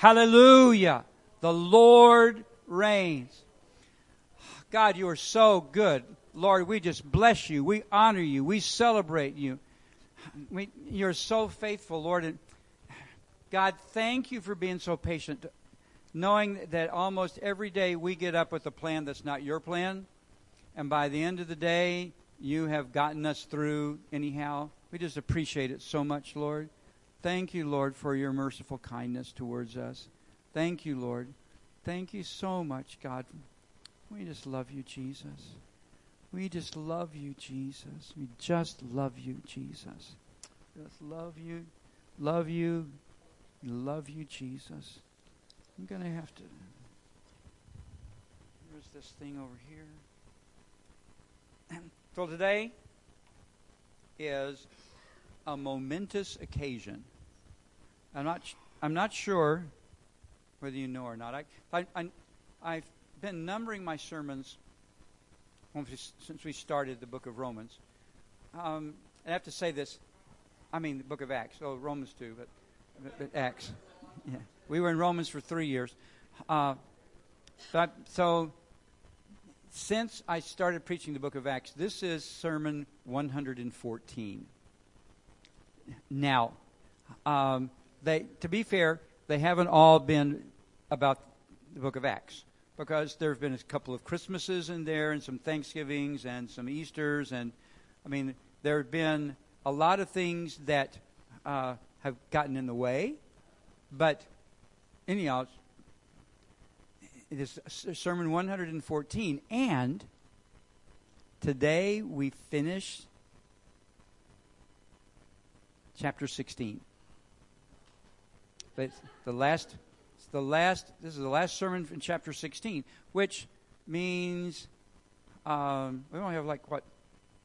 Hallelujah. The Lord reigns. God, you are so good. Lord, we just bless you. We honor you. We celebrate you. We, you're so faithful, Lord. And God, thank you for being so patient, knowing that almost every day we get up with a plan that's not your plan. And by the end of the day, you have gotten us through anyhow. We just appreciate it so much, Lord. Thank you, Lord, for your merciful kindness towards us. Thank you, Lord. Thank you so much, God. We just love you, Jesus. We just love you, Jesus. We just love you, Jesus. Just love you, love you, love you, Jesus. I'm going to have to. Where's this thing over here? So today is a momentous occasion. I'm not. I'm not sure whether you know or not. I, I, I I've been numbering my sermons since we started the book of Romans. Um, I have to say this. I mean, the book of Acts. Oh, Romans too, but, but, but Acts. Yeah, we were in Romans for three years. Uh, but so, since I started preaching the book of Acts, this is sermon 114. Now, um, they, to be fair, they haven't all been about the book of Acts because there have been a couple of Christmases in there and some Thanksgivings and some Easters. And I mean, there have been a lot of things that uh, have gotten in the way. But anyhow, it is Sermon 114. And today we finish chapter 16. But the last the last. This is the last sermon in chapter 16, which means um, we only have like what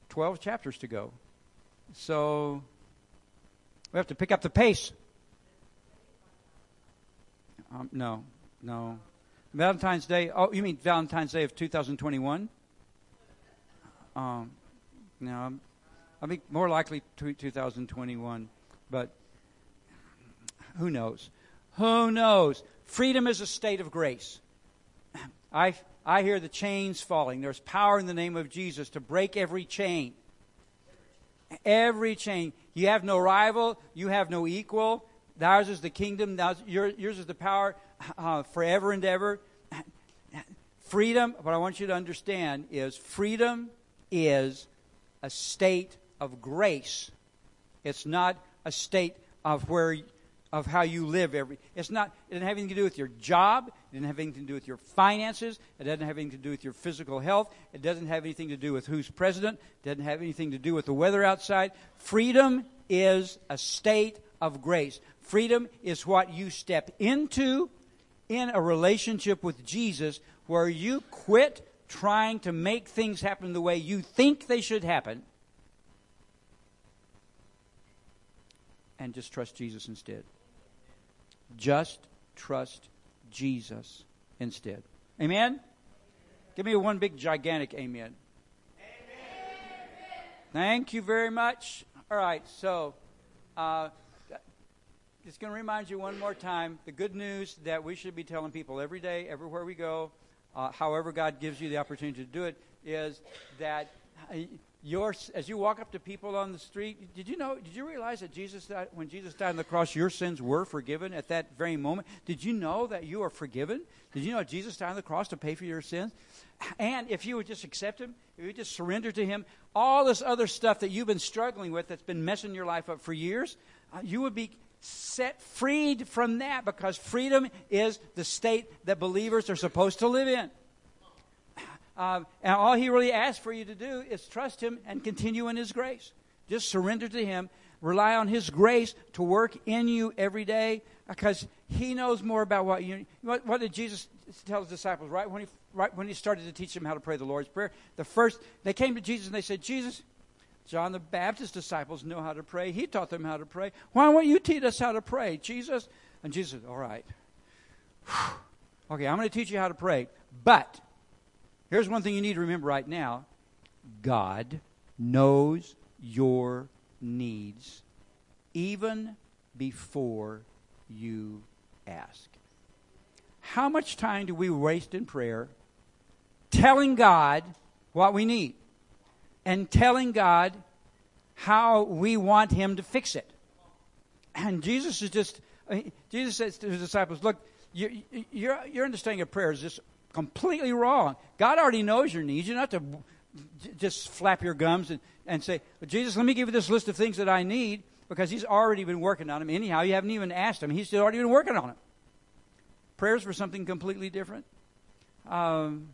12 chapters to go. So we have to pick up the pace. Um, no, no. Valentine's Day. Oh, you mean Valentine's Day of 2021? Um, no, I think more likely 2021, but who knows? Who knows? Freedom is a state of grace. I, I hear the chains falling. There's power in the name of Jesus to break every chain. Every chain. You have no rival. You have no equal. Ours is the kingdom. Yours, yours is the power uh, forever and ever. Freedom, what I want you to understand is freedom is a state of grace. It's not a state of where of how you live every it's not it doesn't have anything to do with your job it doesn't have anything to do with your finances it doesn't have anything to do with your physical health it doesn't have anything to do with who's president it doesn't have anything to do with the weather outside. Freedom is a state of grace. Freedom is what you step into in a relationship with Jesus where you quit trying to make things happen the way you think they should happen and just trust Jesus instead just trust Jesus instead. Amen? Give me one big gigantic amen. amen. Thank you very much. All right, so uh, just going to remind you one more time the good news that we should be telling people every day, everywhere we go, uh, however God gives you the opportunity to do it, is that your, as you walk up to people on the street, did you know, did you realize that Jesus died, when Jesus died on the cross, your sins were forgiven at that very moment? Did you know that you are forgiven? Did you know Jesus died on the cross to pay for your sins? And if you would just accept Him, if you just surrender to Him, all this other stuff that you've been struggling with that's been messing your life up for years, uh, you would be set freed from that because freedom is the state that believers are supposed to live in. Um, and all he really asks for you to do is trust him and continue in his grace. Just surrender to him. Rely on his grace to work in you every day because he knows more about what you. What, what did Jesus tell his disciples right when he right when he started to teach them how to pray the Lord's prayer? The first they came to Jesus and they said, "Jesus, John the Baptist's disciples know how to pray. He taught them how to pray. Why won't you teach us how to pray, Jesus?" And Jesus said, "All right, okay, I'm going to teach you how to pray, but." Here's one thing you need to remember right now God knows your needs even before you ask. How much time do we waste in prayer telling God what we need and telling God how we want Him to fix it? And Jesus is just, uh, Jesus says to his disciples, Look, your, your, your understanding of prayer is just completely wrong. God already knows your needs. You don't have to just flap your gums and, and say, well, Jesus, let me give you this list of things that I need because He's already been working on them. Anyhow, you haven't even asked Him. He's already been working on them. Prayers for something completely different. Um,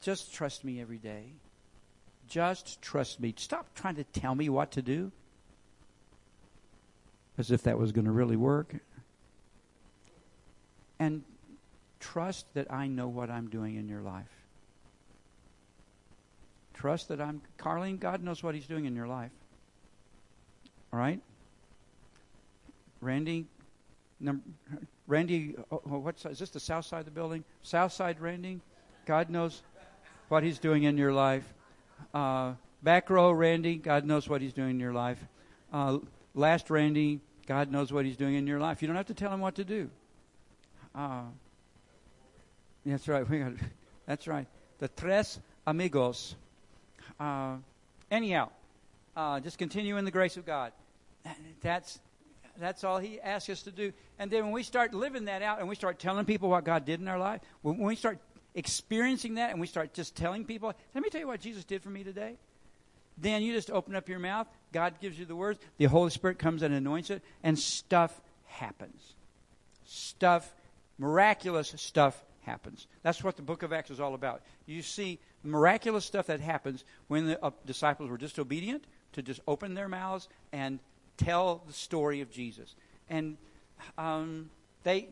just trust me every day. Just trust me. Stop trying to tell me what to do as if that was going to really work. And trust that I know what I'm doing in your life. Trust that I'm, Carlene, God knows what He's doing in your life. All right? Randy, number, Randy, oh, oh, what's is this the south side of the building? South side, Randy. God knows what He's doing in your life. Uh, back row, Randy. God knows what He's doing in your life. Uh, last, Randy. God knows what He's doing in your life. You don't have to tell Him what to do. Uh, that's right. We got. That's right. The tres amigos. Uh, anyhow, uh, just continue in the grace of God. That's that's all He asks us to do. And then when we start living that out and we start telling people what God did in our life, when we start experiencing that and we start just telling people, let me tell you what Jesus did for me today. Then you just open up your mouth, God gives you the words, the Holy Spirit comes and anoints it, and stuff happens. Stuff, miraculous stuff happens. That's what the book of Acts is all about. You see miraculous stuff that happens when the uh, disciples were disobedient to just open their mouths and tell the story of Jesus. And um, they,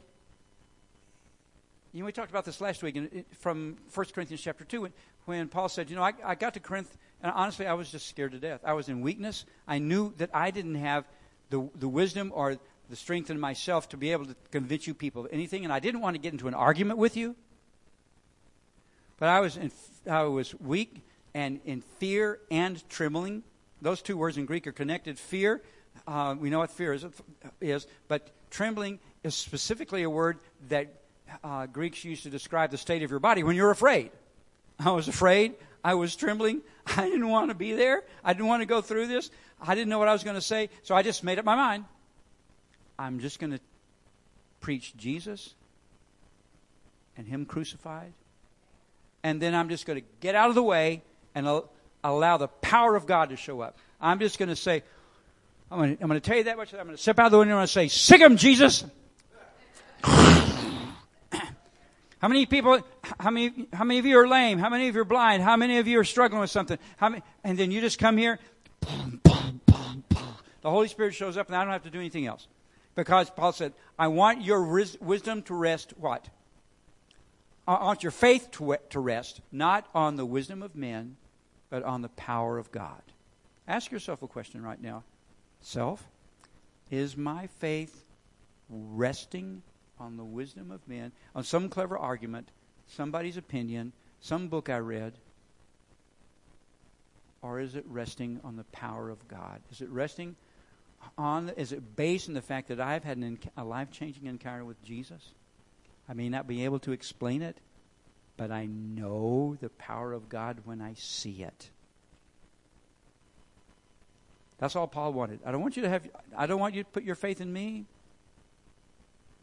you know, we talked about this last week in, from 1 Corinthians chapter 2 when, when Paul said, You know, I, I got to Corinth, and honestly, I was just scared to death. I was in weakness. I knew that I didn't have the, the wisdom or the strength in myself to be able to convince you people of anything, and I didn't want to get into an argument with you. But I was, in, I was weak and in fear and trembling. Those two words in Greek are connected. Fear uh, we know what fear is, is, but trembling is specifically a word that uh, Greeks use to describe the state of your body when you're afraid. I was afraid. I was trembling. I didn't want to be there. I didn't want to go through this. I didn't know what I was going to say, so I just made up my mind. I'm just going to preach Jesus and Him crucified. And then I'm just going to get out of the way and allow the power of God to show up. I'm just going to say, I'm going, to, I'm to tell you that much. I'm going to step out of the window and I'm going to say, Sick him, Jesus. how many people, how many, how many of you are lame? How many of you are blind? How many of you are struggling with something? How many, and then you just come here. The Holy Spirit shows up and I don't have to do anything else. Because Paul said, I want your wisdom to rest what? I want your faith to, to rest, not on the wisdom of men, but on the power of God. Ask yourself a question right now. Self, is my faith resting on the wisdom of men, on some clever argument, somebody's opinion, some book I read? Or is it resting on the power of God? Is it resting on, is it based on the fact that I've had an, a life changing encounter with Jesus? I may not be able to explain it, but I know the power of God when I see it. That's all Paul wanted. I don't want you to have I don't want you to put your faith in me.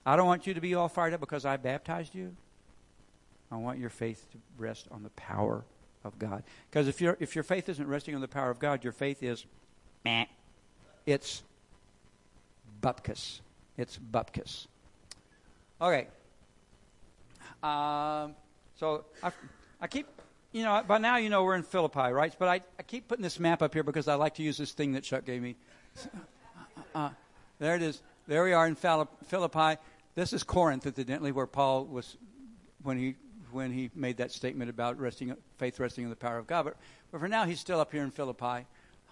I don't want you to be all fired up because I baptized you. I want your faith to rest on the power of God. Because if your if your faith isn't resting on the power of God, your faith is meh. It's bupkis. It's bupkis. Okay. Um, so I, I keep you know, by now you know we're in Philippi, right? But I, I keep putting this map up here because I like to use this thing that Chuck gave me. Uh, there it is. There we are in Philippi. This is Corinth, incidentally, where Paul was when he when he made that statement about resting, faith resting in the power of God. But, but for now, he's still up here in Philippi,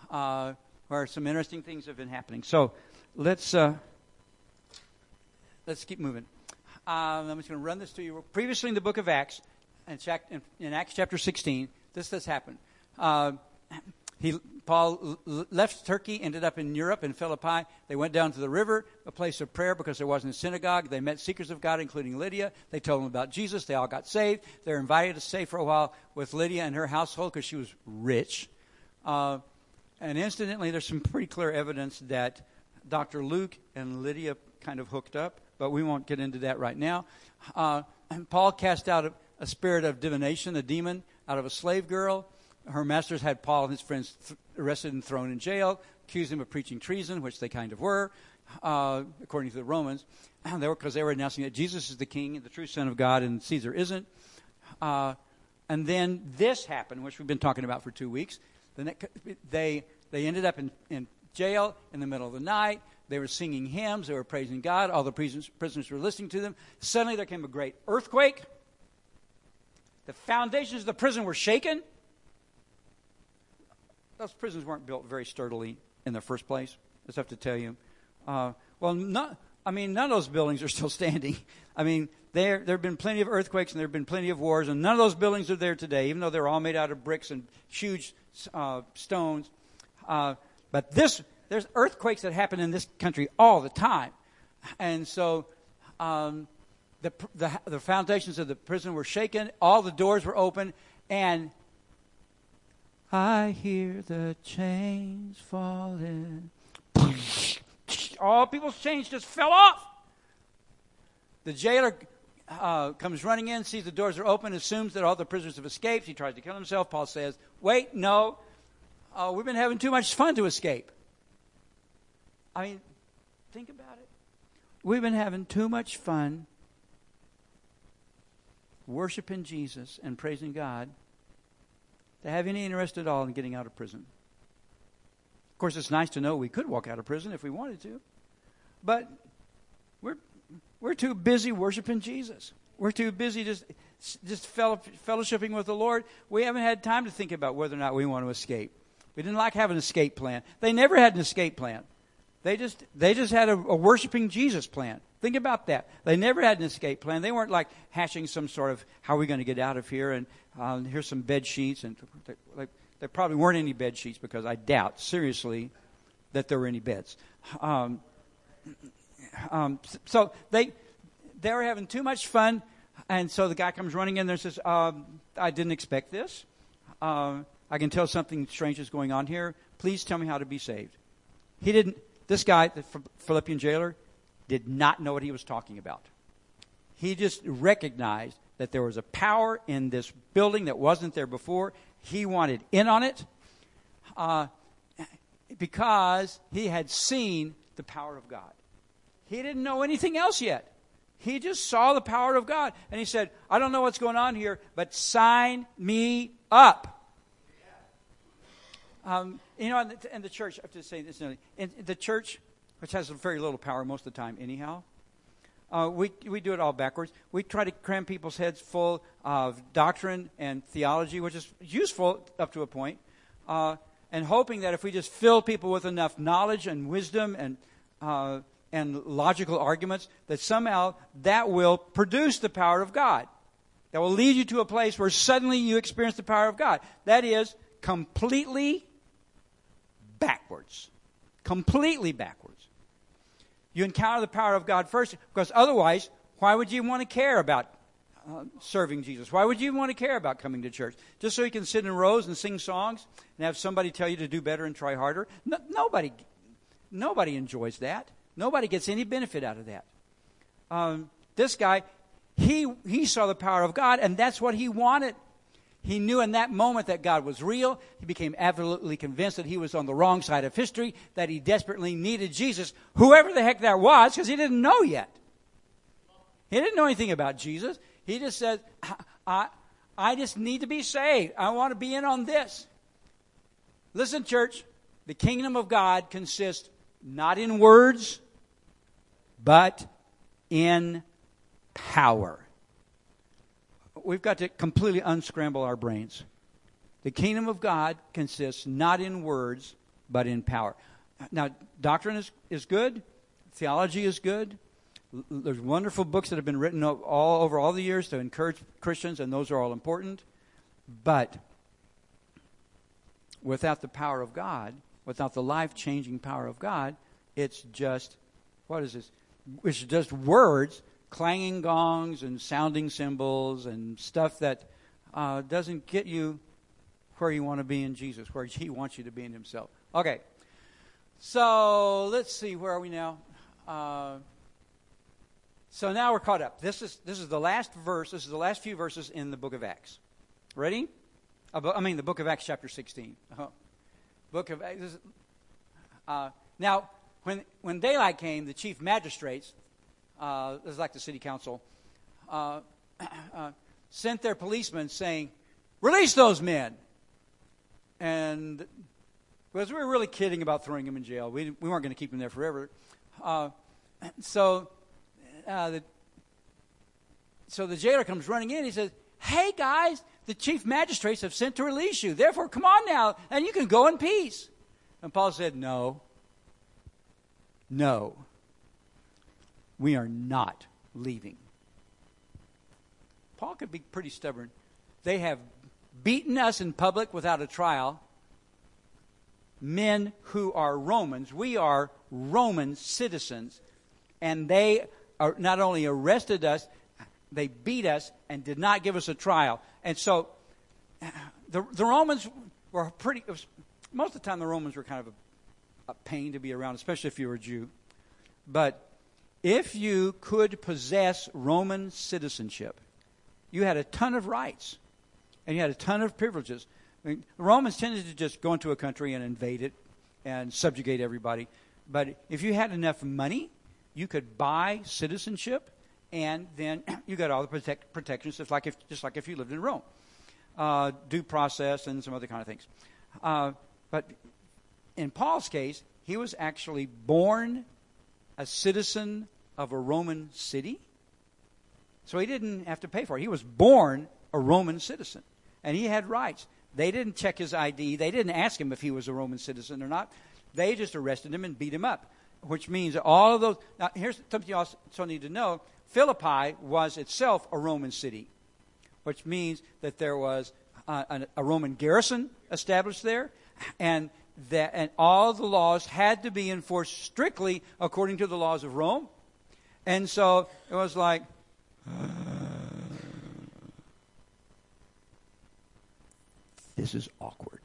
uh, where some interesting things have been happening. So let's uh, let's keep moving. Um, I'm just going to run this to you. Previously in the book of Acts, in, Acts chapter 16, this has happened. Uh, he, Paul left Turkey, ended up in Europe, in Philippi. They went down to the river, a place of prayer because there wasn't a synagogue. They met seekers of God, including Lydia. They told them about Jesus. They all got saved. They're invited to stay for a while with Lydia and her household because she was rich. Uh, and incidentally, there's some pretty clear evidence that Dr. Luke and Lydia kind of hooked up, but we won't get into that right now. Uh, Paul cast out a, a spirit of divination, a demon, out of a slave girl her masters had Paul and his friends th- arrested and thrown in jail, accused him of preaching treason, which they kind of were, uh, according to the Romans. they were because they were announcing that Jesus is the King, the true Son of God, and Caesar isn't. Uh, and then this happened, which we've been talking about for two weeks. The they they ended up in, in jail in the middle of the night. They were singing hymns. They were praising God. All the prisoners, were listening to them. Suddenly, there came a great earthquake. The foundations of the prison were shaken those prisons weren't built very sturdily in the first place. I just have to tell you. Uh, well, not, I mean, none of those buildings are still standing. I mean, there there have been plenty of earthquakes and there have been plenty of wars, and none of those buildings are there today, even though they're all made out of bricks and huge uh, stones. Uh, but this, there's earthquakes that happen in this country all the time, and so um, the, the the foundations of the prison were shaken, all the doors were open, and I hear the chains falling. All people's chains just fell off. The jailer uh, comes running in, sees the doors are open, assumes that all the prisoners have escaped. He tries to kill himself. Paul says, Wait, no. Uh, we've been having too much fun to escape. I mean, think about it. We've been having too much fun worshiping Jesus and praising God to have any interest at all in getting out of prison. Of course, it's nice to know we could walk out of prison if we wanted to, but we're, we're too busy worshiping Jesus. We're too busy just, just fellowshipping with the Lord. We haven't had time to think about whether or not we want to escape. We didn't like having an escape plan. They never had an escape plan. They just, they just had a, a worshiping Jesus plan. Think about that. They never had an escape plan. They weren't like hashing some sort of how are we going to get out of here and uh, here's some bed sheets and like there probably weren't any bed sheets because I doubt seriously that there were any beds. Um, um, so they they were having too much fun, and so the guy comes running in there and says, um, "I didn't expect this. Uh, I can tell something strange is going on here. Please tell me how to be saved." He didn't. This guy, the Philippian jailer, did not know what he was talking about. He just recognized that there was a power in this building that wasn't there before. He wanted in on it uh, because he had seen the power of God. He didn't know anything else yet. He just saw the power of God. And he said, I don't know what's going on here, but sign me up. Um, you know, in the, in the, church, I have to say this, in the church, which has very little power most of the time, anyhow. Uh, we, we do it all backwards. We try to cram people's heads full of doctrine and theology, which is useful up to a point, uh, and hoping that if we just fill people with enough knowledge and wisdom and, uh, and logical arguments, that somehow that will produce the power of God. That will lead you to a place where suddenly you experience the power of God. That is completely backwards. Completely backwards. You encounter the power of God first, because otherwise, why would you want to care about uh, serving Jesus? Why would you want to care about coming to church? Just so you can sit in rows and sing songs and have somebody tell you to do better and try harder? No, nobody, nobody enjoys that. Nobody gets any benefit out of that. Um, this guy, he he saw the power of God, and that's what he wanted. He knew in that moment that God was real. He became absolutely convinced that he was on the wrong side of history, that he desperately needed Jesus, whoever the heck that was, because he didn't know yet. He didn't know anything about Jesus. He just said, I, I just need to be saved. I want to be in on this. Listen, church, the kingdom of God consists not in words, but in power we've got to completely unscramble our brains. The kingdom of God consists not in words, but in power. Now, doctrine is, is good, theology is good. There's wonderful books that have been written all over all the years to encourage Christians, and those are all important. But without the power of God, without the life changing power of God, it's just, what is this? It's just words, clanging gongs and sounding cymbals and stuff that uh, doesn't get you where you want to be in Jesus, where He wants you to be in Himself. Okay. So let's see, where are we now? Uh, so now we're caught up. This is this is the last verse. This is the last few verses in the book of Acts. Ready? I mean, the book of Acts, chapter 16. Uh-huh. Book of Acts. Uh, now, when when daylight came, the chief magistrates, uh, this is like the city council, uh, uh sent their policemen saying, "Release those men." And because we were really kidding about throwing them in jail, we we weren't going to keep them there forever. Uh, so uh, the, so the jailer comes running in. He says, Hey, guys, the chief magistrates have sent to release you. Therefore, come on now, and you can go in peace. And Paul said, No. No. We are not leaving. Paul could be pretty stubborn. They have beaten us in public without a trial. Men who are Romans, we are Roman citizens, and they are not only arrested us, they beat us and did not give us a trial. And so the, the Romans were pretty, was, most of the time the Romans were kind of a, a pain to be around, especially if you were a Jew. But if you could possess Roman citizenship, you had a ton of rights and you had a ton of privileges. I mean, the Romans tended to just go into a country and invade it and subjugate everybody. But if you had enough money you could buy citizenship, and then you got all the protect, protections, just like if just like if you lived in Rome, uh, due process and some other kind of things. Uh, but in Paul's case, he was actually born a citizen of a Roman city, so he didn't have to pay for it. He was born a Roman citizen, and he had rights. They didn't check his ID. They didn't ask him if he was a Roman citizen or not. They just arrested him and beat him up which means all of those. Now, here's something you also need to know Philippi was itself a Roman city, which means that there was uh, a, a Roman garrison established there, and that and all the laws had to be enforced strictly according to the laws of Rome. And so it was like, this is awkward.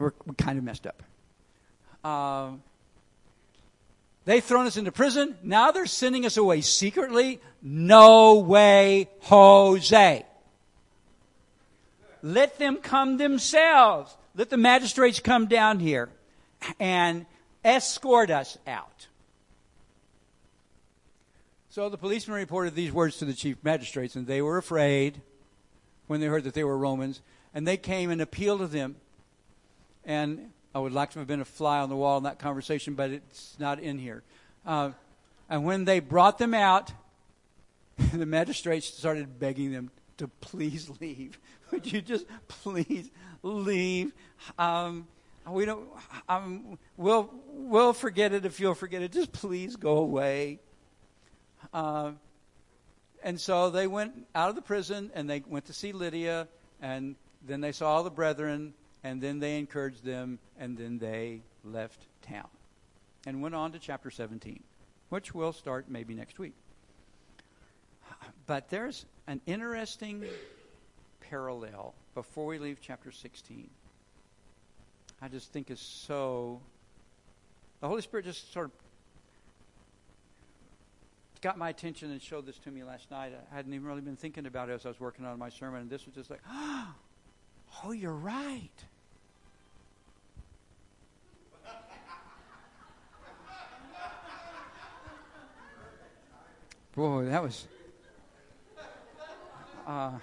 we're, we're kind of messed up. Uh, they've thrown us into prison. Now they're sending us away secretly. No way, Jose. Let them come themselves. Let the magistrates come down here and escort us out. So the policeman reported these words to the chief magistrates, and they were afraid when they heard that they were Romans, and they came and appealed to them and I would like to have been a fly on the wall in that conversation, but it's not in here. Uh, and when they brought them out, the magistrates started begging them to please leave. Would you just please leave? Um, we don't. Um, we'll we'll forget it if you'll forget it. Just please go away. Uh, and so they went out of the prison and they went to see Lydia, and then they saw all the brethren, and then they encouraged them, and then they left town and went on to chapter 17, which we'll start maybe next week. But there's an interesting parallel before we leave chapter 16. I just think is so. The Holy Spirit just sort of got my attention and showed this to me last night. I hadn't even really been thinking about it as I was working on my sermon, and this was just like, oh, you're right. Boy, that was. Uh,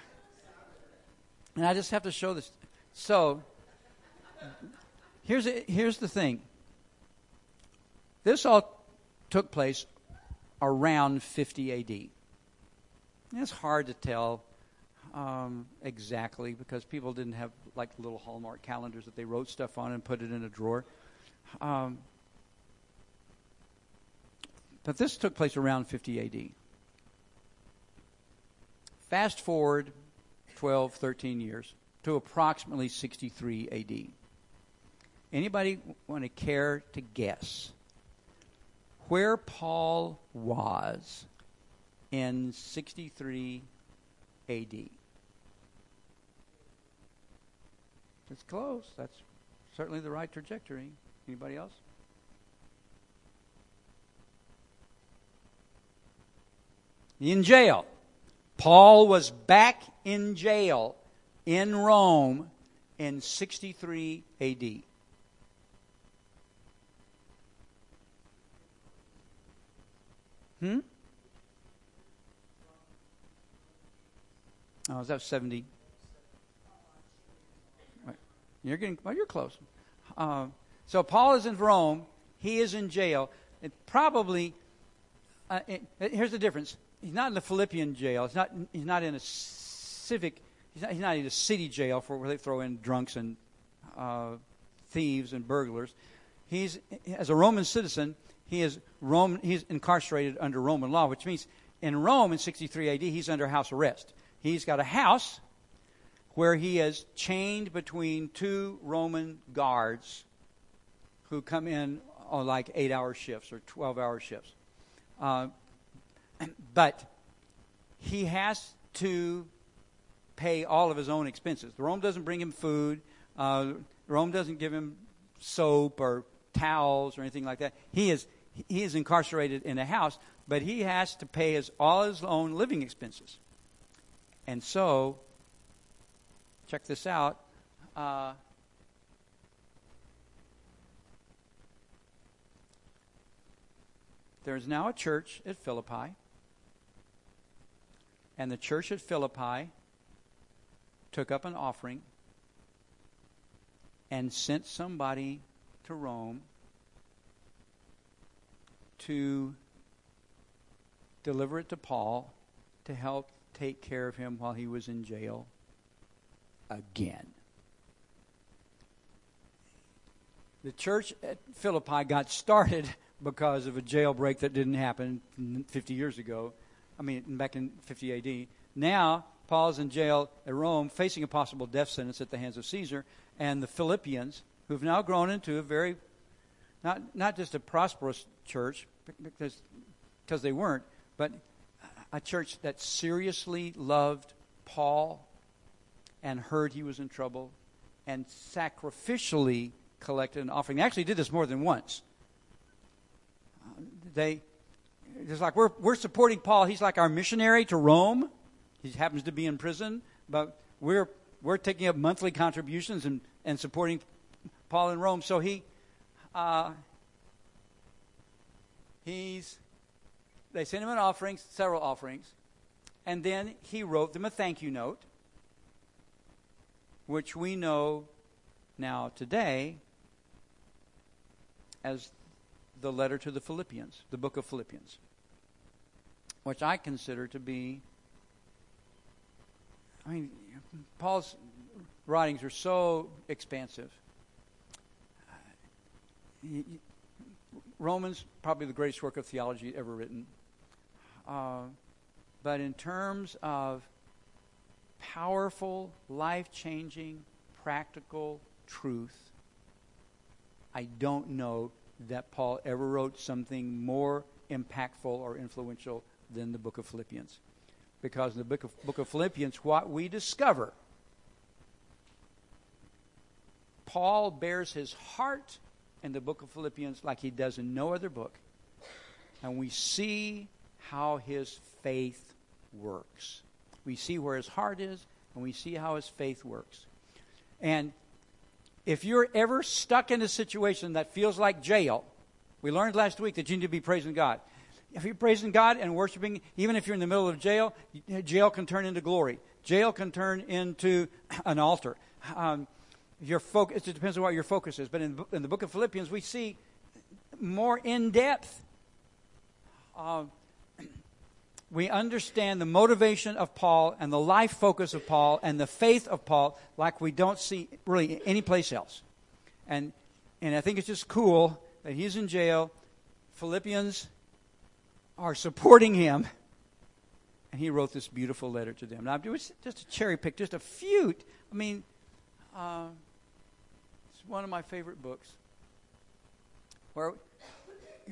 and I just have to show this. So, here's a, here's the thing. This all took place around 50 AD. It's hard to tell um, exactly because people didn't have like little Hallmark calendars that they wrote stuff on and put it in a drawer. Um, but this took place around 50 AD. Fast forward 12, 13 years to approximately 63 AD. Anybody want to care to guess where Paul was in 63 AD? It's close. That's certainly the right trajectory. Anybody else? In jail. Paul was back in jail in Rome in 63 AD. Hmm? Oh, is that 70? You're getting, well, you're close. Uh, so Paul is in Rome. He is in jail. It probably, uh, it, here's the difference. He's not in the Philippian jail. He's not, he's not in a civic, he's not, he's not in a city jail for where they throw in drunks and uh, thieves and burglars. He's, as a Roman citizen, he is Roman, he's incarcerated under Roman law, which means in Rome in 63 AD, he's under house arrest. He's got a house where he is chained between two Roman guards who come in on like eight hour shifts or 12 hour shifts. Uh, but he has to pay all of his own expenses. Rome doesn't bring him food, uh, Rome doesn't give him soap or towels or anything like that. He is he is incarcerated in a house, but he has to pay his all his own living expenses. And so, check this out. Uh, there's now a church at Philippi, and the church at Philippi took up an offering and sent somebody to Rome to deliver it to Paul to help take care of him while he was in jail again. The church at Philippi got started because of a jailbreak that didn't happen 50 years ago. I mean, back in 50 AD. Now, Paul's in jail at Rome facing a possible death sentence at the hands of Caesar, and the Philippians, who've now grown into a very, not, not just a prosperous church, because, because they weren't, but a church that seriously loved Paul and heard he was in trouble and sacrificially collected an offering. They actually did this more than once. They, it's like we're, we're supporting Paul. He's like our missionary to Rome. He happens to be in prison, but we're, we're taking up monthly contributions and, and supporting Paul in Rome. So he, uh, he's they sent him an offering, several offerings, and then he wrote them a thank you note, which we know now today as the letter to the Philippians, the book of Philippians, which I consider to be. I mean, Paul's writings are so expansive. Romans, probably the greatest work of theology ever written. Uh, but in terms of powerful, life changing, practical truth, I don't know that Paul ever wrote something more impactful or influential than the book of Philippians. Because in the book of, book of Philippians, what we discover, Paul bears his heart in the book of Philippians like he does in no other book. And we see how his faith works. We see where his heart is, and we see how his faith works. And if you're ever stuck in a situation that feels like jail, we learned last week that you need to be praising God. If you're praising God and worshiping, even if you're in the middle of jail, jail can turn into glory. Jail can turn into an altar. Um, your focus, it depends on what your focus is. But in, in the book of Philippians, we see more in depth. Uh, we understand the motivation of Paul and the life focus of Paul and the faith of Paul like we don't see really anyplace else. And, and I think it's just cool that he's in jail. Philippians are supporting him and he wrote this beautiful letter to them. Now, it was just a cherry pick, just a few. I mean, uh, it's one of my favorite books where,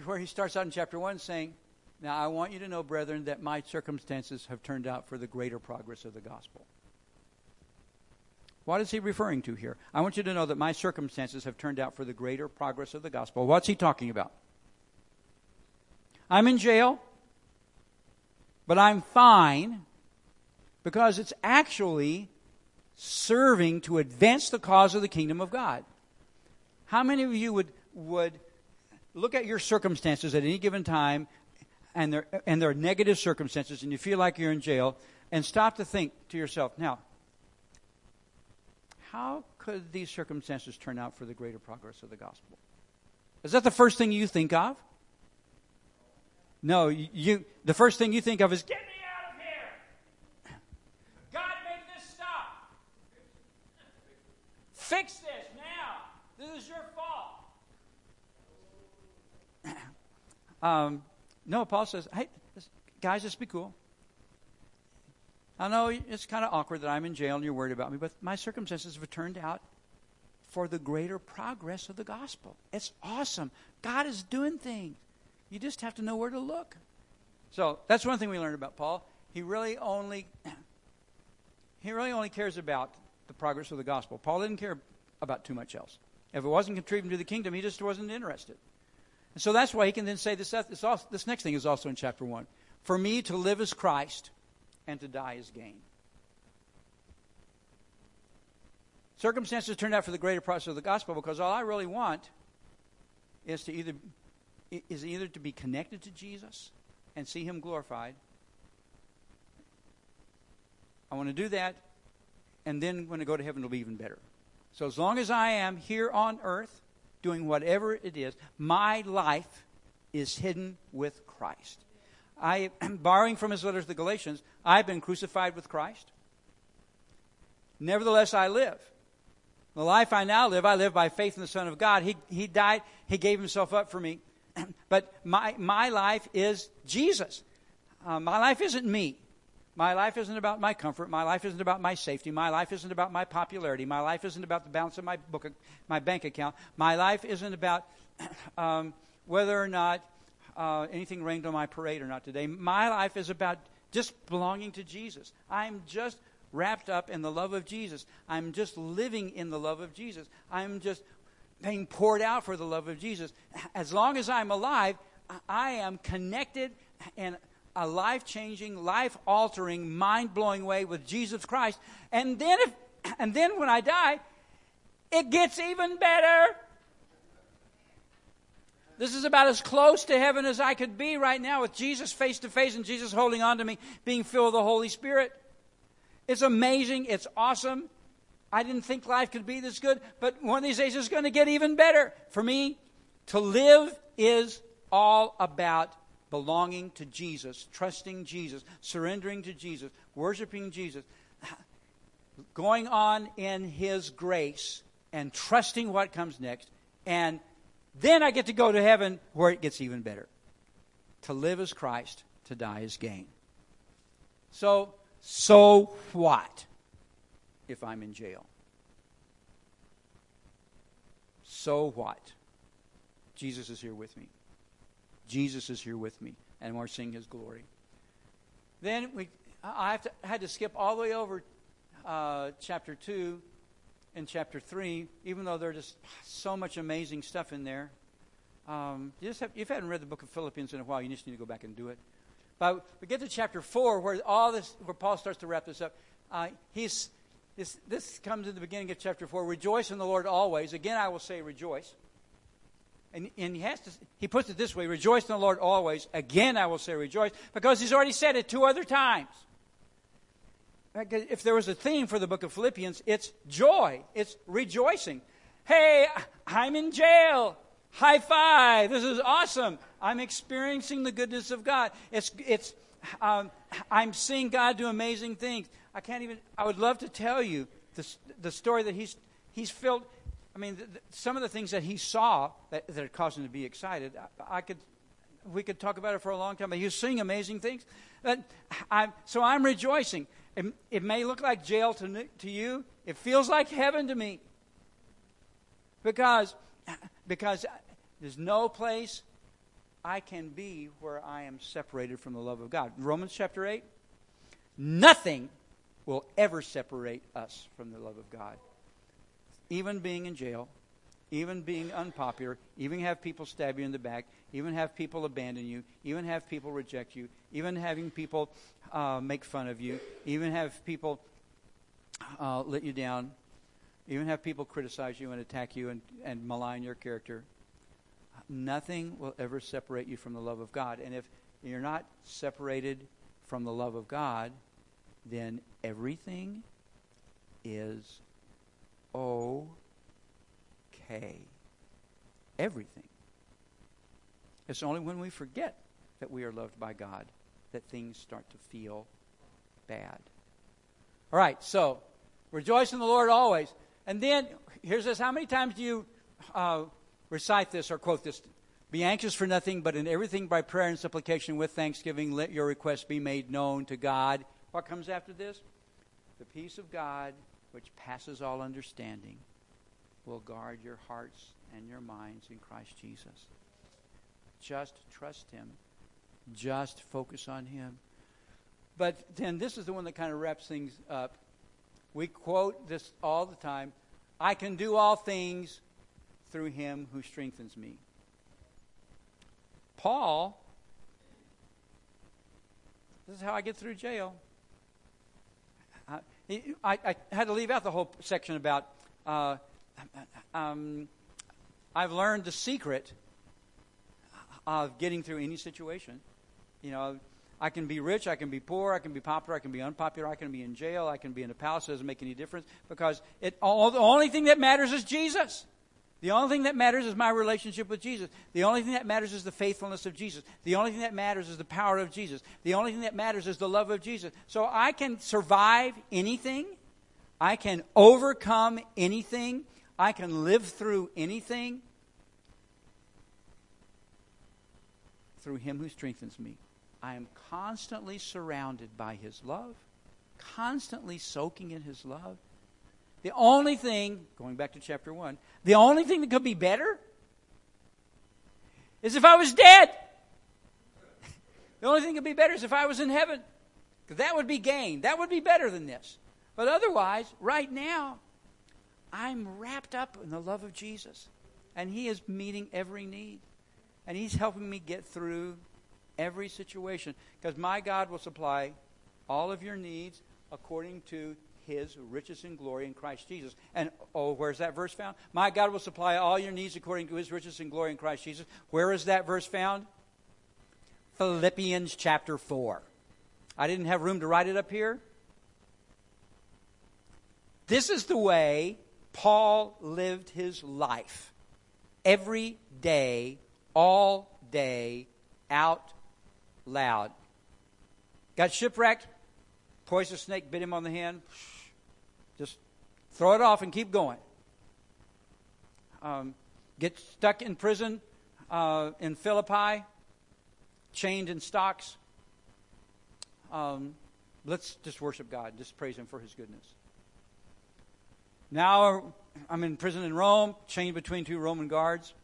where he starts out in chapter 1 saying, Now I want you to know, brethren, that my circumstances have turned out for the greater progress of the gospel. What is he referring to here? I want you to know that my circumstances have turned out for the greater progress of the gospel. What's he talking about? I'm in jail, but I'm fine because it's actually serving to advance the cause of the kingdom of God. How many of you would, would look at your circumstances at any given time and there, and are negative circumstances and you feel like you're in jail and stop to think to yourself, now, how could these circumstances turn out for the greater progress of the gospel? Is that the first thing you think of? No, you the first thing you think of is get me out of here. God make this stop. Fix this now. This is your fault. um, no, Paul says, hey, guys, just be cool. I know it's kind of awkward that I'm in jail and you're worried about me, but my circumstances have turned out for the greater progress of the gospel. It's awesome. God is doing things. You just have to know where to look. So that's one thing we learned about Paul. He really only he really only cares about the progress of the gospel. Paul didn't care about too much else. If it wasn't contributing to the kingdom, he just wasn't interested. And so that's why he can then say this, also, this next thing is also in chapter 1. For me to live as Christ and to die is gain. Circumstances turned out for the greater process of the gospel because all I really want is to either is either to be connected to Jesus and see him glorified. I want to do that, and then when I go to heaven, it'll be even better. So as long as I am here on earth doing whatever it is, my life is hidden with Christ. I borrowing from his letters to the Galatians, I've been crucified with Christ. Nevertheless, I live. The life I now live, I live by faith in the Son of God. He, he died, He gave Himself up for me. but my, my life is Jesus. Uh, my life isn't me. My life isn't about my comfort. My life isn't about my safety. My life isn't about my popularity. My life isn't about the balance of my book, my bank account. My life isn't about um, whether or not uh, anything rained on my parade or not today. My life is about just belonging to Jesus. I'm just wrapped up in the love of Jesus. I'm just living in the love of Jesus. I'm just being poured out for the love of Jesus. As long as I'm alive, I am connected in a life changing, life altering, mind blowing way with Jesus Christ. And then, if, and then when I die, it gets even better. This is about as close to heaven as I could be right now with Jesus face to face and Jesus holding on to me, being filled with the Holy Spirit. It's amazing. It's awesome. I didn't think life could be this good, but one of these days it's going to get even better. For me, to live is all about belonging to Jesus, trusting Jesus, surrendering to Jesus, worshiping Jesus, going on in His grace, and trusting what comes next. And then I get to go to heaven where it gets even better. To live as Christ, to die as gain. So, so what if I'm in jail? So what? Jesus is here with me. Jesus is here with me, and we're seeing His glory. Then we, I, to, had to skip all the way over uh, chapter two and chapter three, even though there's just so much amazing stuff in there. Um, you just have, if you haven't read the book of Philippians in a while, you just need to go back and do it. But we get to chapter four, where all this, where Paul starts to wrap this up. Uh, he's this, this comes in the beginning of chapter 4. Rejoice in the Lord always. Again, I will say rejoice. And, and he, has to, he puts it this way Rejoice in the Lord always. Again, I will say rejoice. Because he's already said it two other times. If there was a theme for the book of Philippians, it's joy, it's rejoicing. Hey, I'm in jail. High five. This is awesome. I'm experiencing the goodness of God. It's, it's, um, I'm seeing God do amazing things. I can't even, I would love to tell you the, the story that he's, he's filled. I mean, some of the things that he saw that, that caused him to be excited, I, I could, we could talk about it for a long time. But he was seeing amazing things. But I'm, so I'm rejoicing. It, it may look like jail to, to you. It feels like heaven to me. Because, because there's no place I can be where I am separated from the love of God. Romans chapter 8. Nothing will ever separate us from the love of God. Even being in jail, even being unpopular, even have people stab you in the back, even have people abandon you, even have people reject you, even having people uh, make fun of you, even have people uh, let you down, even have people criticize you and attack you and, and malign your character. Nothing will ever separate you from the love of God. And if you're not separated from the love of God, then everything is okay. Everything. It's only when we forget that we are loved by God that things start to feel bad. All right, so rejoice in the Lord always. And then, here's this how many times do you uh, recite this or quote this? Be anxious for nothing, but in everything by prayer and supplication with thanksgiving, let your requests be made known to God. What comes after this? The peace of God, which passes all understanding, will guard your hearts and your minds in Christ Jesus. Just trust Him. Just focus on Him. But then this is the one that kind of wraps things up. We quote this all the time I can do all things through Him who strengthens me. Paul, this is how I get through jail. I, I, had to leave out the whole section about uh, um, I've learned the secret of getting through any situation. You know, I can be rich, I can be poor, I can be popular, I can be unpopular, I can be in jail, I can be in a palace. It doesn't make any difference because it all, the only thing that matters is Jesus. The only thing that matters is my relationship with Jesus. The only thing that matters is the faithfulness of Jesus. The only thing that matters is the power of Jesus. The only thing that matters is the love of Jesus. So I can survive anything. I can overcome anything. I can live through anything through Him who strengthens me. I am constantly surrounded by His love, constantly soaking in His love. The only thing, going back to chapter 1, the only thing that could be better is if I was dead. the only thing that could be better is if I was in heaven. That would be gain. That would be better than this. But otherwise, right now, I'm wrapped up in the love of Jesus. And He is meeting every need. And He's helping me get through every situation. Because my God will supply all of your needs according to his riches and glory in Christ Jesus. And oh, where's that verse found? My God will supply all your needs according to his riches and glory in Christ Jesus. Where is that verse found? Philippians chapter 4. I didn't have room to write it up here. This is the way Paul lived his life. Every day, all day, out loud. Got shipwrecked, poisonous snake bit him on the hand. Just throw it off and keep going. Um, get stuck in prison uh, in Philippi, chained in stocks. Um, let's just worship God, just praise Him for His goodness. Now I'm in prison in Rome, chained between two Roman guards.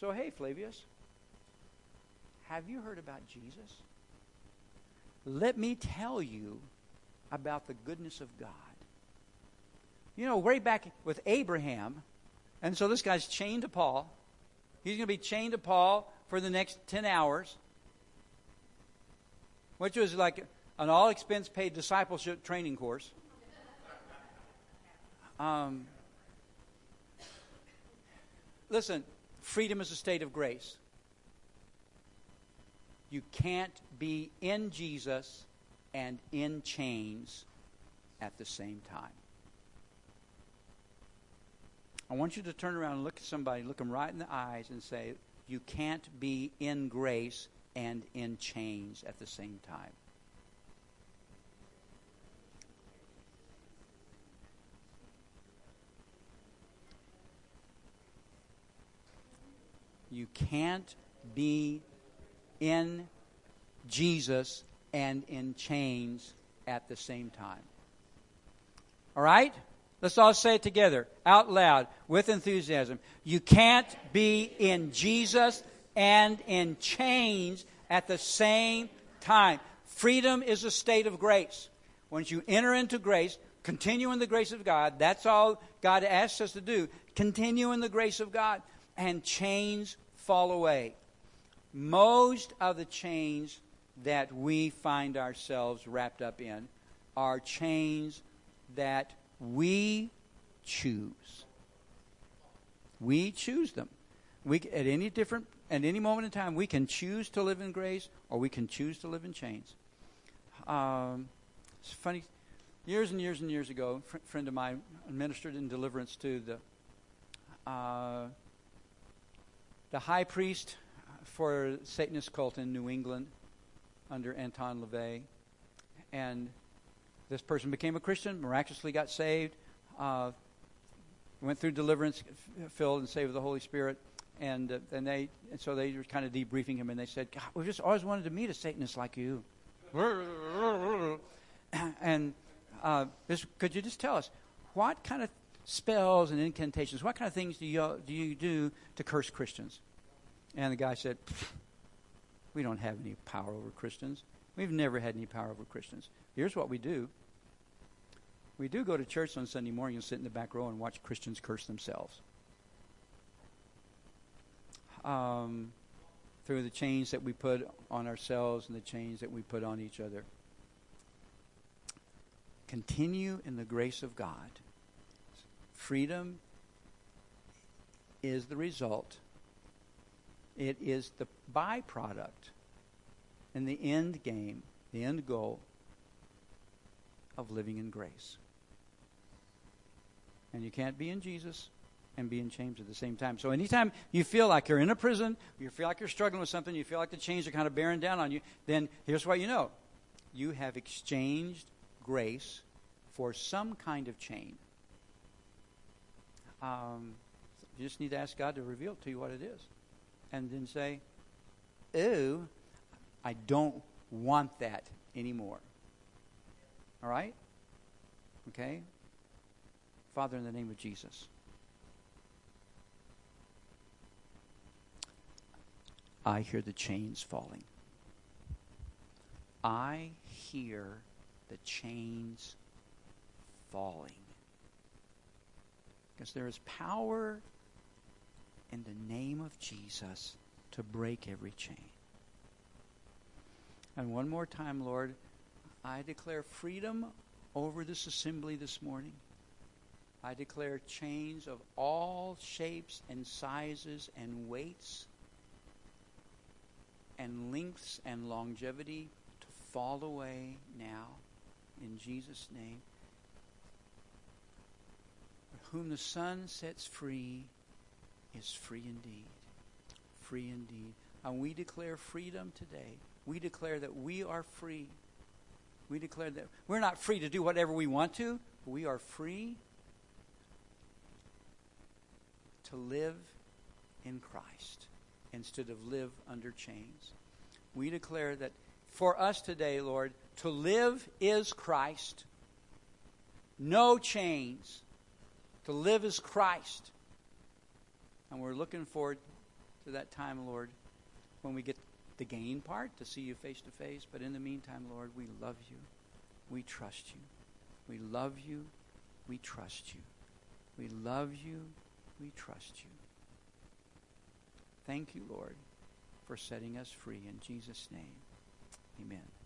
So, hey, Flavius, have you heard about Jesus? Let me tell you about the goodness of God. You know, way back with Abraham, and so this guy's chained to Paul. He's going to be chained to Paul for the next 10 hours, which was like an all expense paid discipleship training course. Um, listen, freedom is a state of grace. You can't be in Jesus and in chains at the same time. I want you to turn around and look at somebody, look them right in the eyes, and say, You can't be in grace and in chains at the same time. You can't be in Jesus and in chains at the same time. All right? Let's all say it together, out loud, with enthusiasm. You can't be in Jesus and in chains at the same time. Freedom is a state of grace. Once you enter into grace, continue in the grace of God. That's all God asks us to do. Continue in the grace of God, and chains fall away. Most of the chains that we find ourselves wrapped up in are chains that we choose. We choose them. We at any different at any moment in time we can choose to live in grace or we can choose to live in chains. Um, it's funny. Years and years and years ago, a fr- friend of mine ministered in deliverance to the uh, the high priest for Satanist cult in New England under Anton LaVey, and this person became a Christian, miraculously got saved, uh, went through deliverance, f- filled and saved with the Holy Spirit. And, uh, and they and so they were kind of debriefing him, and they said, "God, we just always wanted to meet a Satanist like you." and uh, this, could you just tell us what kind of spells and incantations, what kind of things do you do you do to curse Christians? And the guy said, "We don't have any power over Christians. We've never had any power over Christians. Here's what we do: we do go to church on Sunday morning and sit in the back row and watch Christians curse themselves. Um, through the chains that we put on ourselves and the chains that we put on each other. Continue in the grace of God. Freedom is the result, it is the byproduct and the end game, the end goal of living in grace. And you can't be in Jesus and be in chains at the same time. So anytime you feel like you're in a prison, you feel like you're struggling with something, you feel like the chains are kind of bearing down on you, then here's what you know. You have exchanged grace for some kind of chain. Um, you just need to ask God to reveal to you what it is. And then say, Ooh, I don't want that anymore. All right? Okay? Father, in the name of Jesus. I hear the chains falling. I hear the chains falling. Because there is power in the name of Jesus to break every chain. And one more time, Lord, I declare freedom over this assembly this morning. I declare chains of all shapes and sizes and weights and lengths and longevity to fall away now in Jesus' name. Whom the Son sets free is free indeed. Free indeed. And we declare freedom today. We declare that we are free. We declare that we're not free to do whatever we want to, we are free to live in Christ instead of live under chains. We declare that for us today, Lord, to live is Christ. No chains. To live is Christ. And we're looking forward to that time, Lord, when we get the gain part to see you face to face. But in the meantime, Lord, we love you. We trust you. We love you. We trust you. We love you. We trust you. Thank you, Lord, for setting us free. In Jesus' name, amen.